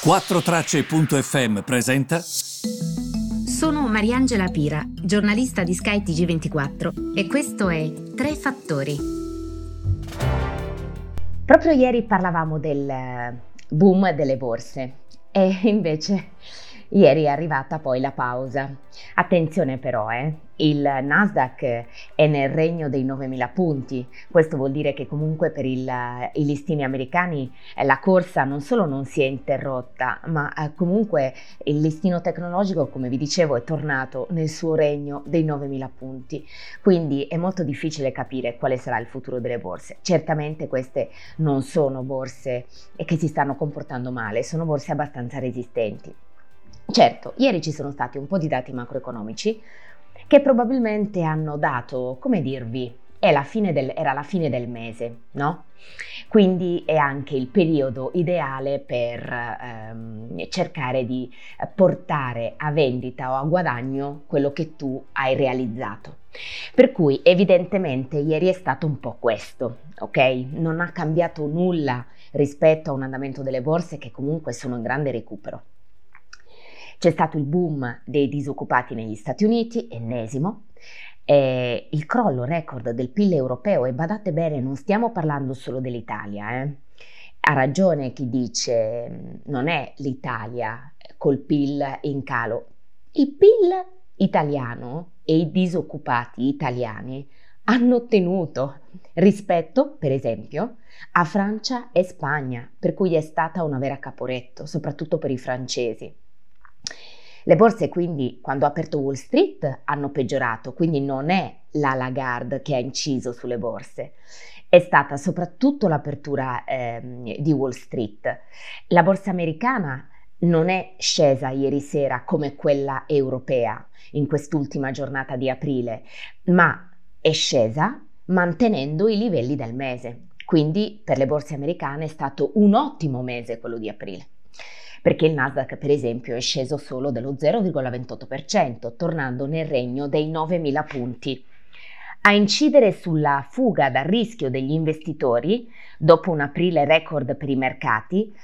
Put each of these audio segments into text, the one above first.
4Tracce.fm presenta. Sono Mariangela Pira, giornalista di Sky TG24 e questo è Tre Fattori. Proprio ieri parlavamo del eh, boom delle borse e invece Ieri è arrivata poi la pausa. Attenzione però, eh, il Nasdaq è nel regno dei 9.000 punti. Questo vuol dire che comunque per il, i listini americani eh, la corsa non solo non si è interrotta, ma eh, comunque il listino tecnologico, come vi dicevo, è tornato nel suo regno dei 9.000 punti. Quindi è molto difficile capire quale sarà il futuro delle borse. Certamente queste non sono borse che si stanno comportando male, sono borse abbastanza resistenti. Certo, ieri ci sono stati un po' di dati macroeconomici che probabilmente hanno dato, come dirvi, la del, era la fine del mese, no? Quindi è anche il periodo ideale per ehm, cercare di portare a vendita o a guadagno quello che tu hai realizzato. Per cui evidentemente ieri è stato un po' questo, ok? Non ha cambiato nulla rispetto a un andamento delle borse che comunque sono in grande recupero. C'è stato il boom dei disoccupati negli Stati Uniti, ennesimo, eh, il crollo record del PIL europeo e badate bene, non stiamo parlando solo dell'Italia, eh. ha ragione chi dice mm, non è l'Italia col PIL in calo, il PIL italiano e i disoccupati italiani hanno ottenuto rispetto, per esempio, a Francia e Spagna, per cui è stata una vera caporetto, soprattutto per i francesi. Le borse quindi quando ha aperto Wall Street hanno peggiorato, quindi non è la Lagarde che ha inciso sulle borse, è stata soprattutto l'apertura eh, di Wall Street. La borsa americana non è scesa ieri sera come quella europea in quest'ultima giornata di aprile, ma è scesa mantenendo i livelli del mese. Quindi per le borse americane è stato un ottimo mese quello di aprile perché il Nasdaq per esempio è sceso solo dello 0,28%, tornando nel regno dei 9.000 punti. A incidere sulla fuga dal rischio degli investitori, dopo un aprile record per i mercati,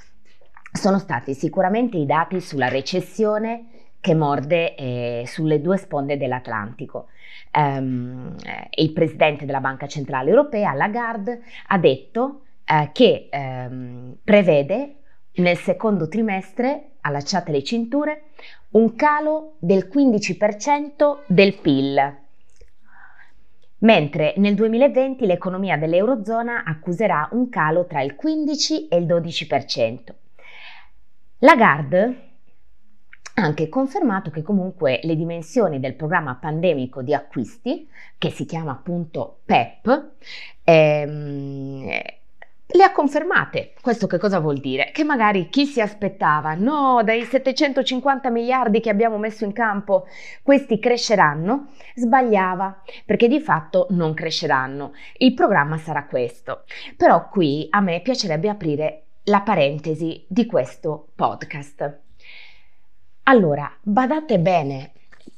sono stati sicuramente i dati sulla recessione che morde eh, sulle due sponde dell'Atlantico. Um, il presidente della Banca Centrale Europea, Lagarde, ha detto eh, che um, prevede nel secondo trimestre, allacciate le cinture, un calo del 15% del PIL, mentre nel 2020 l'economia dell'Eurozona accuserà un calo tra il 15 e il 12%. Lagarde ha anche confermato che comunque le dimensioni del programma pandemico di acquisti, che si chiama appunto PEP, ehm, le ha confermate. Questo che cosa vuol dire? Che magari chi si aspettava, no, dai 750 miliardi che abbiamo messo in campo, questi cresceranno, sbagliava, perché di fatto non cresceranno. Il programma sarà questo. Però qui a me piacerebbe aprire la parentesi di questo podcast. Allora, badate bene,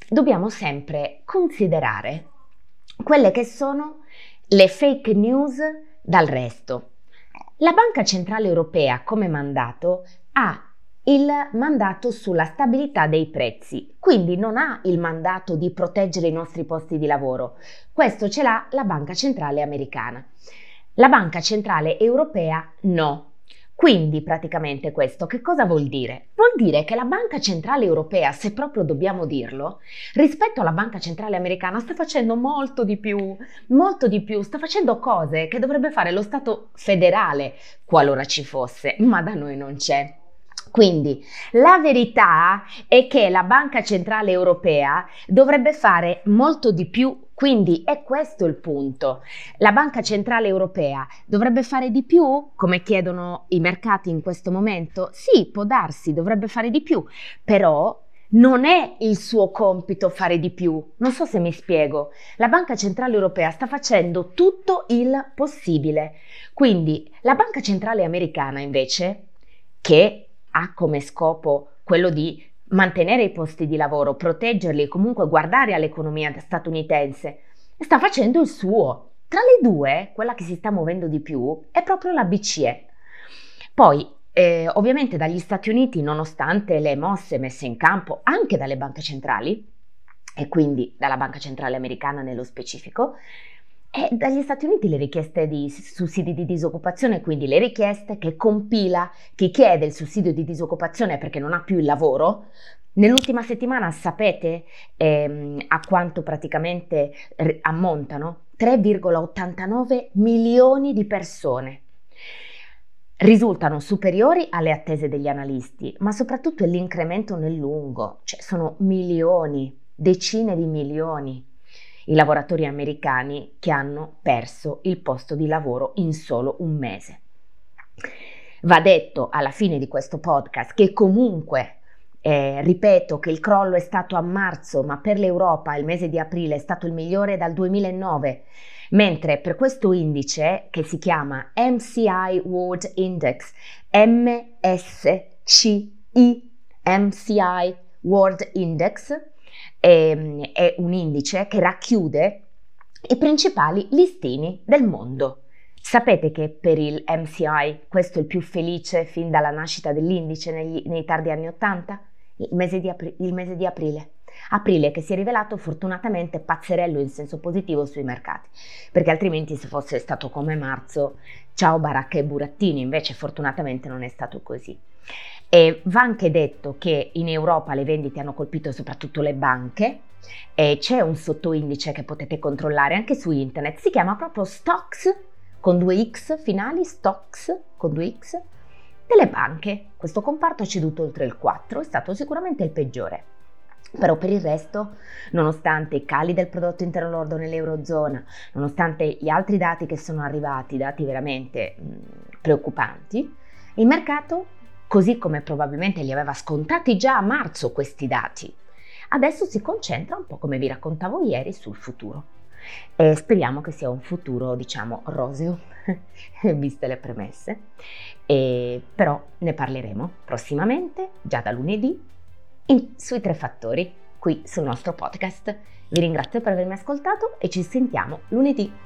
dobbiamo sempre considerare quelle che sono le fake news dal resto. La Banca Centrale Europea come mandato ha il mandato sulla stabilità dei prezzi, quindi non ha il mandato di proteggere i nostri posti di lavoro. Questo ce l'ha la Banca Centrale Americana. La Banca Centrale Europea no. Quindi praticamente questo che cosa vuol dire? Vuol dire che la Banca Centrale Europea, se proprio dobbiamo dirlo, rispetto alla Banca Centrale Americana sta facendo molto di più, molto di più, sta facendo cose che dovrebbe fare lo Stato federale qualora ci fosse, ma da noi non c'è. Quindi la verità è che la Banca Centrale Europea dovrebbe fare molto di più quindi è questo il punto. La Banca Centrale Europea dovrebbe fare di più, come chiedono i mercati in questo momento? Sì, può darsi, dovrebbe fare di più, però non è il suo compito fare di più. Non so se mi spiego. La Banca Centrale Europea sta facendo tutto il possibile. Quindi la Banca Centrale Americana invece, che ha come scopo quello di mantenere i posti di lavoro, proteggerli e comunque guardare all'economia statunitense, sta facendo il suo. Tra le due, quella che si sta muovendo di più è proprio la BCE. Poi eh, ovviamente dagli Stati Uniti, nonostante le mosse messe in campo anche dalle banche centrali, e quindi dalla Banca Centrale Americana nello specifico, e dagli Stati Uniti le richieste di sussidi di disoccupazione, quindi le richieste che compila chi chiede il sussidio di disoccupazione perché non ha più il lavoro. Nell'ultima settimana sapete ehm, a quanto praticamente ammontano? 3,89 milioni di persone. Risultano superiori alle attese degli analisti, ma soprattutto è l'incremento nel lungo, cioè sono milioni, decine di milioni i lavoratori americani che hanno perso il posto di lavoro in solo un mese. Va detto alla fine di questo podcast che comunque, eh, ripeto, che il crollo è stato a marzo, ma per l'Europa il mese di aprile è stato il migliore dal 2009, mentre per questo indice che si chiama MCI World Index, MSCI, MCI World Index, è, ehm, è un indice che racchiude i principali listini del mondo. Sapete che per il MCI questo è il più felice fin dalla nascita dell'indice negli, nei tardi anni 80? Il il mese di aprile. Aprile che si è rivelato fortunatamente pazzerello in senso positivo sui mercati, perché altrimenti se fosse stato come marzo, ciao baracca e burattini, invece fortunatamente non è stato così. E va anche detto che in Europa le vendite hanno colpito soprattutto le banche e c'è un sottoindice che potete controllare anche su internet, si chiama proprio Stocks con due X finali, Stocks con due X delle banche. Questo comparto ha ceduto oltre il 4, è stato sicuramente il peggiore. Però per il resto, nonostante i cali del prodotto interno lordo nell'Eurozona, nonostante gli altri dati che sono arrivati, dati veramente mh, preoccupanti, il mercato così come probabilmente li aveva scontati già a marzo questi dati. Adesso si concentra un po' come vi raccontavo ieri sul futuro. E speriamo che sia un futuro, diciamo, roseo, viste le premesse. E però ne parleremo prossimamente, già da lunedì, in, sui tre fattori, qui sul nostro podcast. Vi ringrazio per avermi ascoltato e ci sentiamo lunedì.